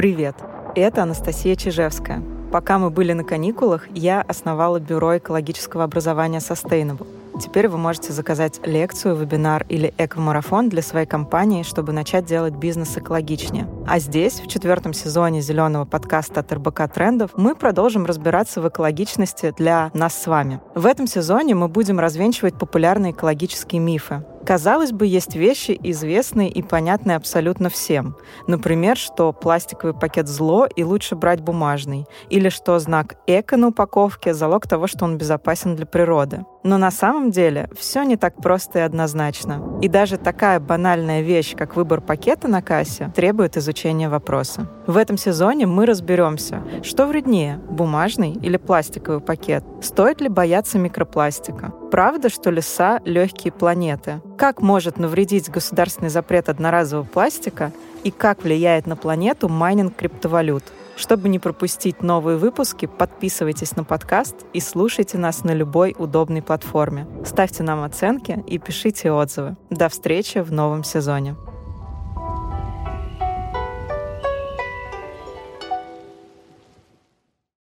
Привет! Это Анастасия Чижевская. Пока мы были на каникулах, я основала бюро экологического образования Sustainable. Теперь вы можете заказать лекцию, вебинар или эко-марафон для своей компании, чтобы начать делать бизнес экологичнее. А здесь, в четвертом сезоне зеленого подкаста от РБК Трендов, мы продолжим разбираться в экологичности для нас с вами. В этом сезоне мы будем развенчивать популярные экологические мифы. Казалось бы, есть вещи, известные и понятные абсолютно всем. Например, что пластиковый пакет зло и лучше брать бумажный. Или что знак «эко» на упаковке – залог того, что он безопасен для природы. Но на самом деле все не так просто и однозначно. И даже такая банальная вещь, как выбор пакета на кассе, требует изучения вопроса. В этом сезоне мы разберемся, что вреднее – бумажный или пластиковый пакет. Стоит ли бояться микропластика? Правда, что леса – легкие планеты? Как может навредить государственный запрет одноразового пластика и как влияет на планету майнинг криптовалют? Чтобы не пропустить новые выпуски, подписывайтесь на подкаст и слушайте нас на любой удобной платформе. Ставьте нам оценки и пишите отзывы. До встречи в новом сезоне.